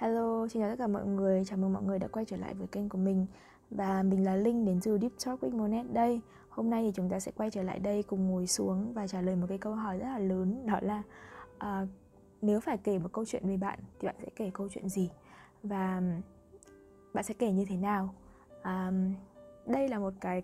Hello, xin chào tất cả mọi người, chào mừng mọi người đã quay trở lại với kênh của mình. Và mình là Linh đến từ Deep Talk with Monet đây. Hôm nay thì chúng ta sẽ quay trở lại đây cùng ngồi xuống và trả lời một cái câu hỏi rất là lớn Đó là uh, nếu phải kể một câu chuyện về bạn thì bạn sẽ kể câu chuyện gì? Và bạn sẽ kể như thế nào? Um, Đây là một cái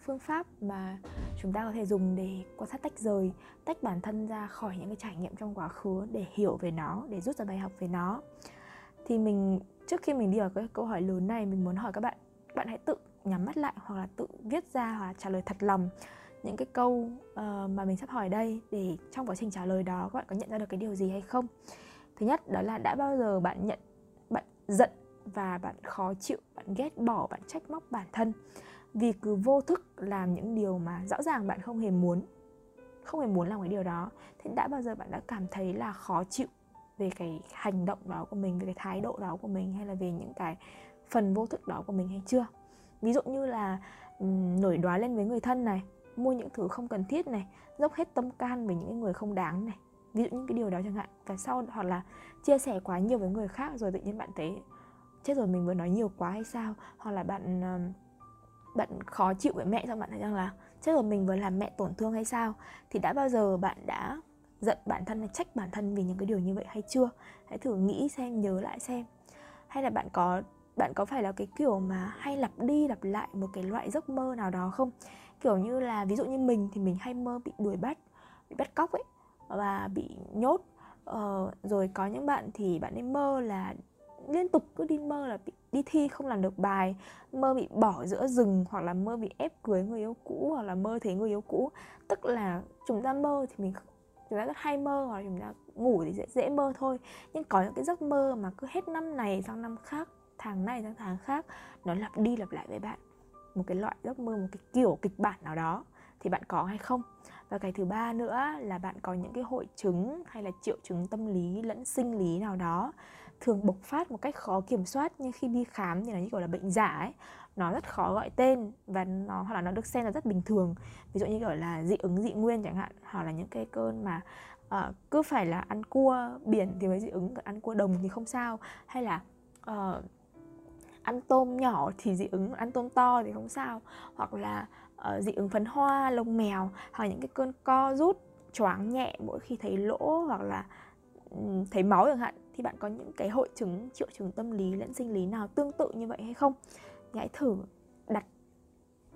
phương pháp mà chúng ta có thể dùng để quan sát tách rời tách bản thân ra khỏi những cái trải nghiệm trong quá khứ để hiểu về nó để rút ra bài học về nó thì mình trước khi mình đi vào cái câu hỏi lớn này mình muốn hỏi các bạn bạn hãy tự nhắm mắt lại hoặc là tự viết ra hoặc là trả lời thật lòng những cái câu uh, mà mình sắp hỏi đây để trong quá trình trả lời đó các bạn có nhận ra được cái điều gì hay không? Thứ nhất đó là đã bao giờ bạn nhận bạn giận và bạn khó chịu bạn ghét bỏ bạn trách móc bản thân vì cứ vô thức làm những điều mà rõ ràng bạn không hề muốn không hề muốn làm cái điều đó? Thì đã bao giờ bạn đã cảm thấy là khó chịu về cái hành động đó của mình về cái thái độ đó của mình hay là về những cái phần vô thức đó của mình hay chưa? Ví dụ như là um, nổi đoá lên với người thân này mua những thứ không cần thiết này dốc hết tâm can với những người không đáng này. Ví dụ những cái điều đó chẳng hạn. Và sau hoặc là chia sẻ quá nhiều với người khác rồi tự nhiên bạn thấy chết rồi mình vừa nói nhiều quá hay sao? Hoặc là bạn bạn khó chịu với mẹ xong bạn thấy rằng là chết rồi mình vừa làm mẹ tổn thương hay sao? Thì đã bao giờ bạn đã giận bản thân hay trách bản thân vì những cái điều như vậy hay chưa? Hãy thử nghĩ xem nhớ lại xem. Hay là bạn có bạn có phải là cái kiểu mà hay lặp đi lặp lại một cái loại giấc mơ nào đó không? Kiểu như là ví dụ như mình thì mình hay mơ bị đuổi bắt bị bắt cóc ấy và bị nhốt. Ờ, rồi có những bạn thì bạn ấy mơ là liên tục cứ đi mơ là bị đi thi không làm được bài mơ bị bỏ giữa rừng hoặc là mơ bị ép cưới người yêu cũ hoặc là mơ thấy người yêu cũ. Tức là chúng ta mơ thì mình chúng ta rất hay mơ hoặc là chúng ta ngủ thì dễ dễ mơ thôi. Nhưng có những cái giấc mơ mà cứ hết năm này sang năm khác, tháng này sang tháng khác, nó lặp đi lặp lại với bạn. Một cái loại giấc mơ, một cái kiểu kịch bản nào đó. Thì bạn có hay không? Và cái thứ ba nữa là bạn có những cái hội chứng hay là triệu chứng tâm lý, lẫn sinh lý nào đó thường bộc phát một cách khó kiểm soát nhưng khi đi khám thì là như kiểu là bệnh giả ấy nó rất khó gọi tên và nó hoặc là nó được xem là rất bình thường. Ví dụ như kiểu là dị ứng dị nguyên chẳng hạn hoặc là những cái cơn mà uh, cứ phải là ăn cua biển thì mới dị ứng ăn cua đồng thì không sao. Hay là uh, ăn tôm nhỏ thì dị ứng ăn tôm to thì không sao. Hoặc là uh, dị ứng phấn hoa lông mèo hoặc những cái cơn co rút choáng nhẹ mỗi khi thấy lỗ hoặc là um, thấy máu chẳng hạn thì bạn có những cái hội chứng, triệu chứng tâm lý lẫn sinh lý nào tương tự như vậy hay không? Hãy thử đặt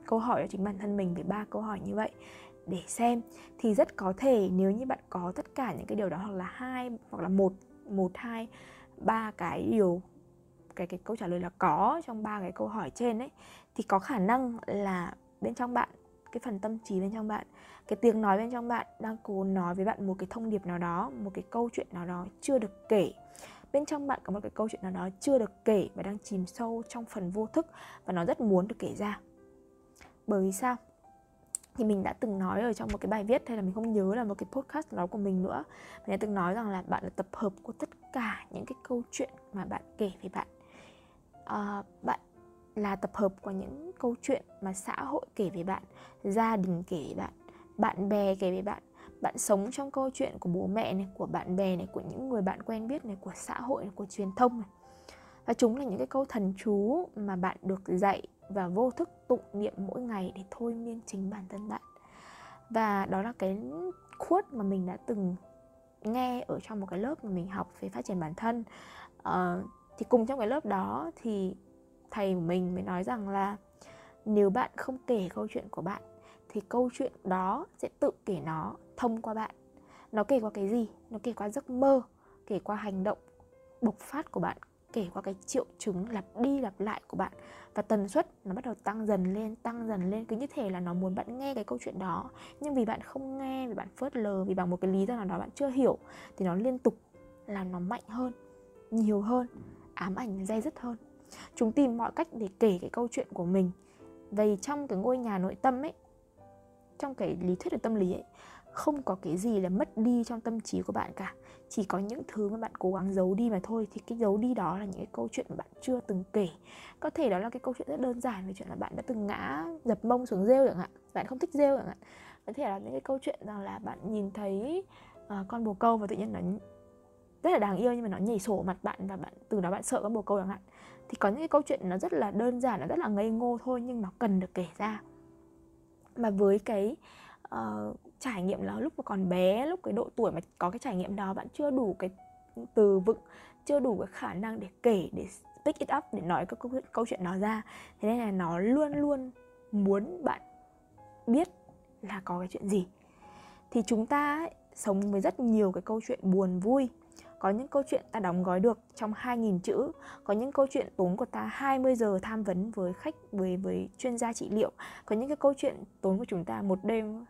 câu hỏi cho chính bản thân mình về ba câu hỏi như vậy để xem. Thì rất có thể nếu như bạn có tất cả những cái điều đó hoặc là hai, hoặc là một một, hai, ba cái điều, cái cái câu trả lời là có trong ba cái câu hỏi trên ấy, thì có khả năng là bên trong bạn cái phần tâm trí bên trong bạn cái tiếng nói bên trong bạn đang cố nói với bạn một cái thông điệp nào đó một cái câu chuyện nào đó chưa được kể. Bên trong bạn có một cái câu chuyện nào đó chưa được kể và đang chìm sâu trong phần vô thức và nó rất muốn được kể ra. Bởi vì sao? Thì mình đã từng nói ở trong một cái bài viết hay là mình không nhớ là một cái podcast đó của mình nữa. Mình đã từng nói rằng là bạn là tập hợp của tất cả những cái câu chuyện mà bạn kể về bạn. À, bạn là tập hợp của những câu chuyện mà xã hội kể về bạn gia đình kể về bạn bạn bè kể về bạn bạn sống trong câu chuyện của bố mẹ này của bạn bè này của những người bạn quen biết này của xã hội này của truyền thông này. Và chúng là những cái câu thần chú mà bạn được dạy và vô thức tụng niệm mỗi ngày để thôi miên chính bản thân bạn. Và đó là cái khuất mà mình đã từng nghe ở trong một cái lớp mà mình học về phát triển bản thân. Uh, thì cùng trong cái lớp đó thì thầy của mình mới nói rằng là nếu bạn không kể câu chuyện của bạn, thì câu chuyện đó sẽ tự kể nó thông qua bạn. Nó kể qua cái gì? Nó kể qua giấc mơ, kể qua hành động bộc phát của bạn, kể qua cái triệu chứng lặp đi lặp lại của bạn. Và tần suất nó bắt đầu tăng dần lên, tăng dần lên, cứ như thể là nó muốn bạn nghe cái câu chuyện đó. Nhưng vì bạn không nghe, vì bạn phớt lờ, vì bằng một cái lý do nào đó bạn chưa hiểu, thì nó liên tục làm nó mạnh hơn, nhiều hơn, ám ảnh dây dứt hơn chúng tìm mọi cách để kể cái câu chuyện của mình. Vậy trong cái ngôi nhà nội tâm ấy trong cái lý thuyết về tâm lý ấy không có cái gì là mất đi trong tâm trí của bạn cả. Chỉ có những thứ mà bạn cố gắng giấu đi mà thôi. Thì cái giấu đi đó là những cái câu chuyện mà bạn chưa từng kể. Có thể đó là cái câu chuyện rất đơn giản về chuyện là bạn đã từng ngã dập mông xuống rêu chẳng hạn. Bạn không thích rêu chẳng hạn. Có thể là những cái câu chuyện rằng là bạn nhìn thấy uh, con bồ câu và tự nhiên nó rất là đáng yêu nhưng mà nó nhảy sổ mặt bạn và bạn từ đó bạn sợ các bồ câu chẳng hạn. Thì có những cái câu chuyện nó rất là đơn giản nó rất là ngây ngô thôi nhưng nó cần được kể ra. Mà với cái uh, trải nghiệm là lúc mà còn bé lúc cái độ tuổi mà có cái trải nghiệm đó bạn chưa đủ cái từ vựng chưa đủ cái khả năng để kể để pick it up để nói các câu, câu chuyện đó ra thế nên là nó luôn luôn muốn bạn biết là có cái chuyện gì. Thì chúng ta ấy, sống với rất nhiều cái câu chuyện buồn vui có những câu chuyện ta đóng gói được trong 2.000 chữ Có những câu chuyện tốn của ta 20 giờ tham vấn với khách, với, với chuyên gia trị liệu Có những cái câu chuyện tốn của chúng ta một đêm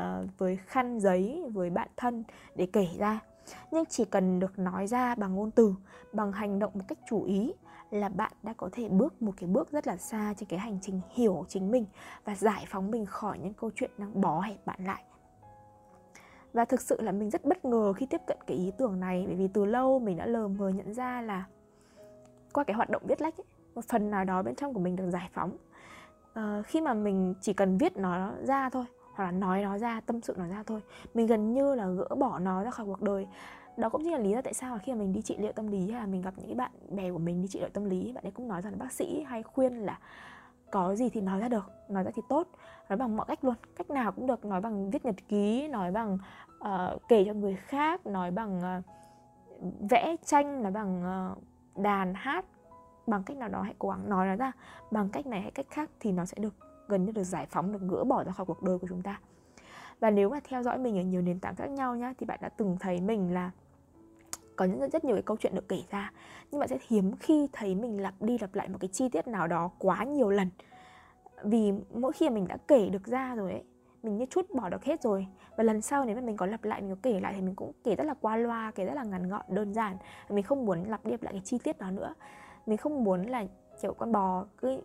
uh, với khăn giấy, với bạn thân để kể ra. Nhưng chỉ cần được nói ra bằng ngôn từ, bằng hành động một cách chủ ý là bạn đã có thể bước một cái bước rất là xa trên cái hành trình hiểu chính mình và giải phóng mình khỏi những câu chuyện đang bó hẹp bạn lại và thực sự là mình rất bất ngờ khi tiếp cận cái ý tưởng này bởi vì từ lâu mình đã lờ mờ nhận ra là qua cái hoạt động viết lách ấy, một phần nào đó bên trong của mình được giải phóng. À, khi mà mình chỉ cần viết nó ra thôi hoặc là nói nó ra tâm sự nó ra thôi mình gần như là gỡ bỏ nó ra khỏi cuộc đời. Đó cũng chính là lý do tại sao khi mà mình đi trị liệu tâm lý hay là mình gặp những bạn bè của mình đi trị liệu tâm lý bạn ấy cũng nói rằng là bác sĩ hay khuyên là có gì thì nói ra được nói ra thì tốt nói bằng mọi cách luôn cách nào cũng được nói bằng viết nhật ký nói bằng uh, kể cho người khác nói bằng uh, vẽ tranh nói bằng uh, đàn hát bằng cách nào đó hãy cố gắng nói nó ra. Bằng cách này hay cách khác thì nó sẽ được gần như được giải phóng được gỡ bỏ ra khỏi cuộc đời của chúng ta. Và nếu mà theo dõi mình ở nhiều nền tảng khác nhau nhá thì bạn đã từng thấy mình là có những rất nhiều cái câu chuyện được kể ra. Nhưng bạn sẽ hiếm khi thấy mình lặp đi lặp lại một cái chi tiết nào đó quá nhiều lần. Vì mỗi khi mình đã kể được ra rồi ấy mình như chút bỏ được hết rồi. Và lần sau nếu mà mình có lặp lại mình có kể lại thì mình cũng kể rất là qua loa kể rất là ngắn gọn đơn giản. Mình không muốn lặp đi lặp lại cái chi tiết đó nữa. Mình không muốn là kiểu con bò cứ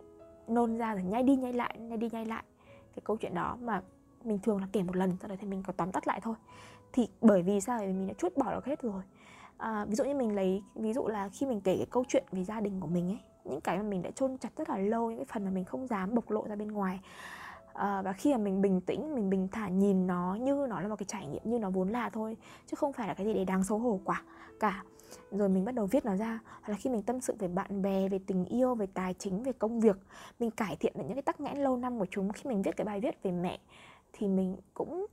nôn ra rồi nhai đi nhai lại nhai đi nhai lại cái câu chuyện đó. Mà mình thường là kể một lần sau đó thì mình có tóm tắt lại thôi. Thì bởi vì sao? Thì mình đã chút bỏ được hết rồi. À, ví dụ như mình lấy ví dụ là khi mình kể cái câu chuyện về gia đình của mình ấy những cái mà mình đã chôn chặt rất là lâu những cái phần mà mình không dám bộc lộ ra bên ngoài à, và khi mà mình bình tĩnh mình bình thản nhìn nó như nó là một cái trải nghiệm như nó vốn là thôi chứ không phải là cái gì để đáng xấu hổ quả cả. Rồi mình bắt đầu viết nó ra hoặc là khi mình tâm sự về bạn bè về tình yêu về tài chính về công việc mình cải thiện được những cái tắc nghẽn lâu năm của chúng. Khi mình viết cái bài viết về mẹ thì mình cũng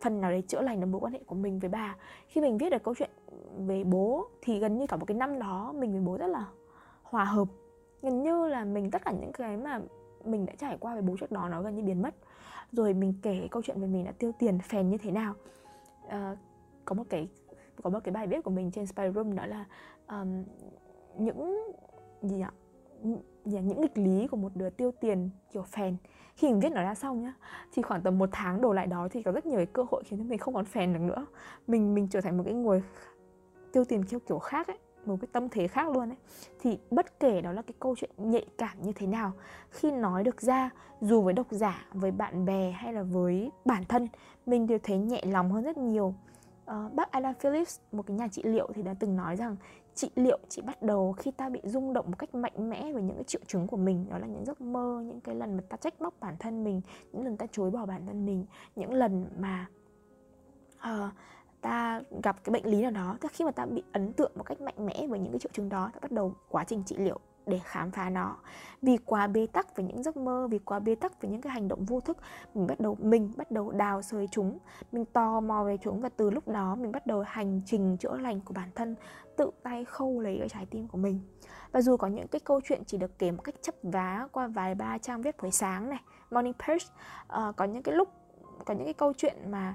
phần nào đấy chữa lành được mối quan hệ của mình với bà. Khi mình viết được câu chuyện về bố thì gần như cả một cái năm đó mình với bố rất là hòa hợp. Gần như là mình tất cả những cái mà mình đã trải qua với bố trước đó nó gần như biến mất. Rồi mình kể câu chuyện về mình đã tiêu tiền phèn như thế nào. À, có một cái có một cái bài viết của mình trên Spy Room đó là um, những gì nhỉ những nghịch lý của một đứa tiêu tiền kiểu phèn. Khi mình viết nó ra xong nhá thì khoảng tầm một tháng đổ lại đó thì có rất nhiều cái cơ hội khiến cho mình không còn phèn được nữa. Mình mình trở thành một cái người tiêu tiền kiểu kiểu khác ấy một cái tâm thế khác luôn ấy. Thì bất kể đó là cái câu chuyện nhạy cảm như thế nào khi nói được ra dù với độc giả với bạn bè hay là với bản thân mình đều thấy nhẹ lòng hơn rất nhiều. Uh, bác Alan Phillips một cái nhà trị liệu thì đã từng nói rằng trị liệu chỉ bắt đầu khi ta bị rung động một cách mạnh mẽ với những cái triệu chứng của mình đó là những giấc mơ những cái lần mà ta trách móc bản thân mình những lần ta chối bỏ bản thân mình những lần mà uh, ta gặp cái bệnh lý nào đó tức khi mà ta bị ấn tượng một cách mạnh mẽ với những cái triệu chứng đó ta bắt đầu quá trình trị liệu để khám phá nó. Vì quá bế tắc với những giấc mơ vì quá bế tắc với những cái hành động vô thức mình bắt đầu mình bắt đầu đào sới chúng mình tò mò về chúng và từ lúc đó mình bắt đầu hành trình chữa lành của bản thân tự tay khâu lấy cái trái tim của mình. Và dù có những cái câu chuyện chỉ được kể một cách chấp vá qua vài ba trang viết buổi sáng này morning page uh, ờ, có những cái lúc có những cái câu chuyện mà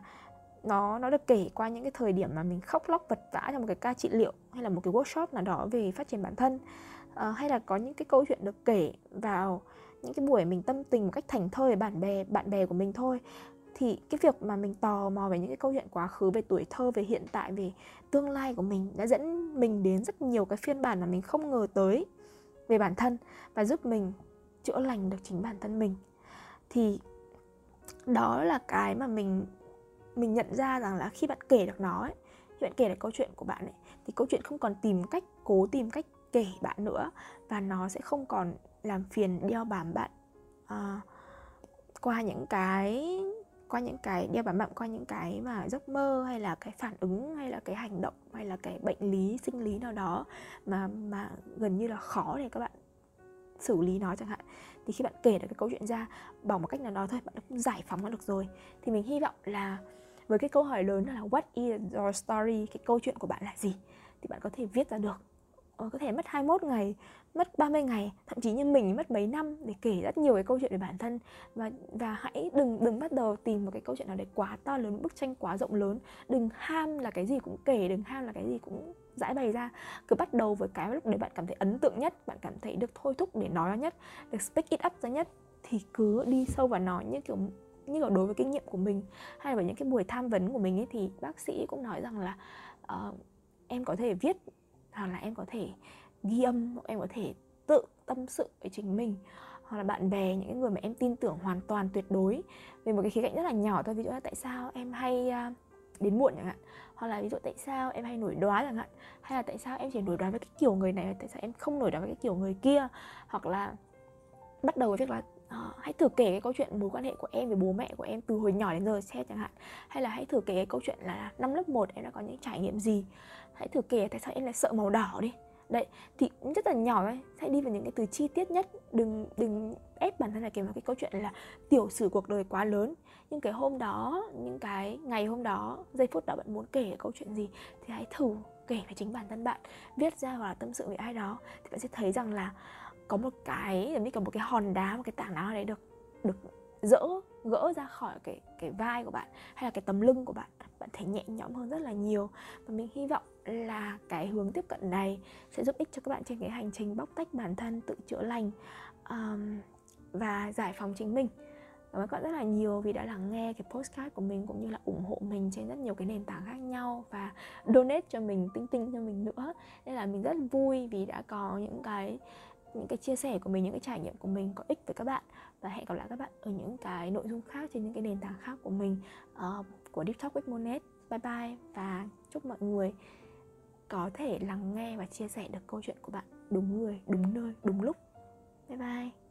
nó nó được kể qua những cái thời điểm mà mình khóc lóc vật vã trong một cái ca trị liệu hay là một cái workshop nào đó về phát triển bản thân. À, hay là có những cái câu chuyện được kể vào những cái buổi mình tâm tình một cách thành thơi với bạn bè bạn bè của mình thôi. Thì cái việc mà mình tò mò về những cái câu chuyện quá khứ về tuổi thơ về hiện tại về tương lai của mình đã dẫn mình đến rất nhiều cái phiên bản mà mình không ngờ tới về bản thân và giúp mình chữa lành được chính bản thân mình. Thì đó là cái mà mình mình nhận ra rằng là khi bạn kể được nó ấy, khi bạn kể được câu chuyện của bạn ấy thì câu chuyện không còn tìm cách cố tìm cách kể bạn nữa và nó sẽ không còn làm phiền đeo bám bạn uh, qua những cái qua những cái đeo bám bạn qua những cái mà giấc mơ hay là cái phản ứng hay là cái hành động hay là cái bệnh lý sinh lý nào đó mà mà gần như là khó để các bạn xử lý nó chẳng hạn. Thì khi bạn kể được cái câu chuyện ra bằng một cách nào đó thôi bạn cũng giải phóng nó được rồi. Thì mình hy vọng là với cái câu hỏi lớn là what is your story cái câu chuyện của bạn là gì? Thì bạn có thể viết ra được. Ờ, có thể mất 21 ngày, mất 30 ngày, thậm chí như mình mất mấy năm để kể rất nhiều cái câu chuyện về bản thân. Và và hãy đừng đừng bắt đầu tìm một cái câu chuyện nào đấy quá to lớn, bức tranh quá rộng lớn, đừng ham là cái gì cũng kể, đừng ham là cái gì cũng giải bày ra. Cứ bắt đầu với cái lúc để bạn cảm thấy ấn tượng nhất bạn cảm thấy được thôi thúc để nói ra nhất được speak it up ra nhất thì cứ đi sâu vào nó như kiểu như là đối với kinh nghiệm của mình hay là với những cái buổi tham vấn của mình ấy thì bác sĩ cũng nói rằng là uh, em có thể viết hoặc là em có thể ghi âm em có thể tự tâm sự với chính mình hoặc là bạn bè những người mà em tin tưởng hoàn toàn tuyệt đối về một cái khía cạnh rất là nhỏ thôi. Ví dụ là tại sao em hay uh, đến muộn chẳng hạn hoặc là ví dụ tại sao em hay nổi đoá chẳng hạn hay là tại sao em chỉ nổi đoá với cái kiểu người này tại sao em không nổi đoá với cái kiểu người kia hoặc là bắt đầu với việc là Ờ, hãy thử kể cái câu chuyện mối quan hệ của em với bố mẹ của em từ hồi nhỏ đến giờ xem chẳng hạn. Hay là hãy thử kể cái câu chuyện là năm lớp 1 em đã có những trải nghiệm gì. Hãy thử kể tại sao em lại sợ màu đỏ đi. Đấy, thì cũng rất là nhỏ thôi hãy đi vào những cái từ chi tiết nhất. Đừng đừng ép bản thân là kể một cái câu chuyện là tiểu sử cuộc đời quá lớn. Nhưng cái hôm đó, những cái ngày hôm đó, giây phút đó bạn muốn kể câu chuyện gì thì hãy thử kể về chính bản thân bạn. Viết ra hoặc là tâm sự với ai đó thì bạn sẽ thấy rằng là có một cái giống như có một cái hòn đá một cái tảng đá đấy được được dỡ gỡ ra khỏi cái cái vai của bạn hay là cái tấm lưng của bạn bạn thấy nhẹ nhõm hơn rất là nhiều. Và mình hy vọng là cái hướng tiếp cận này sẽ giúp ích cho các bạn trên cái hành trình bóc tách bản thân tự chữa lành um, và giải phóng chính mình. Cảm ơn các bạn rất là nhiều vì đã lắng nghe cái postcard của mình cũng như là ủng hộ mình trên rất nhiều cái nền tảng khác nhau và donate cho mình tinh tinh cho mình nữa. Nên là mình rất vui vì đã có những cái những cái chia sẻ của mình những cái trải nghiệm của mình có ích với các bạn. Và hẹn gặp lại các bạn ở những cái nội dung khác trên những cái nền tảng khác của mình uh, của Deep Talk with Monet. Bye bye và chúc mọi người có thể lắng nghe và chia sẻ được câu chuyện của bạn đúng người đúng nơi đúng lúc. Bye bye.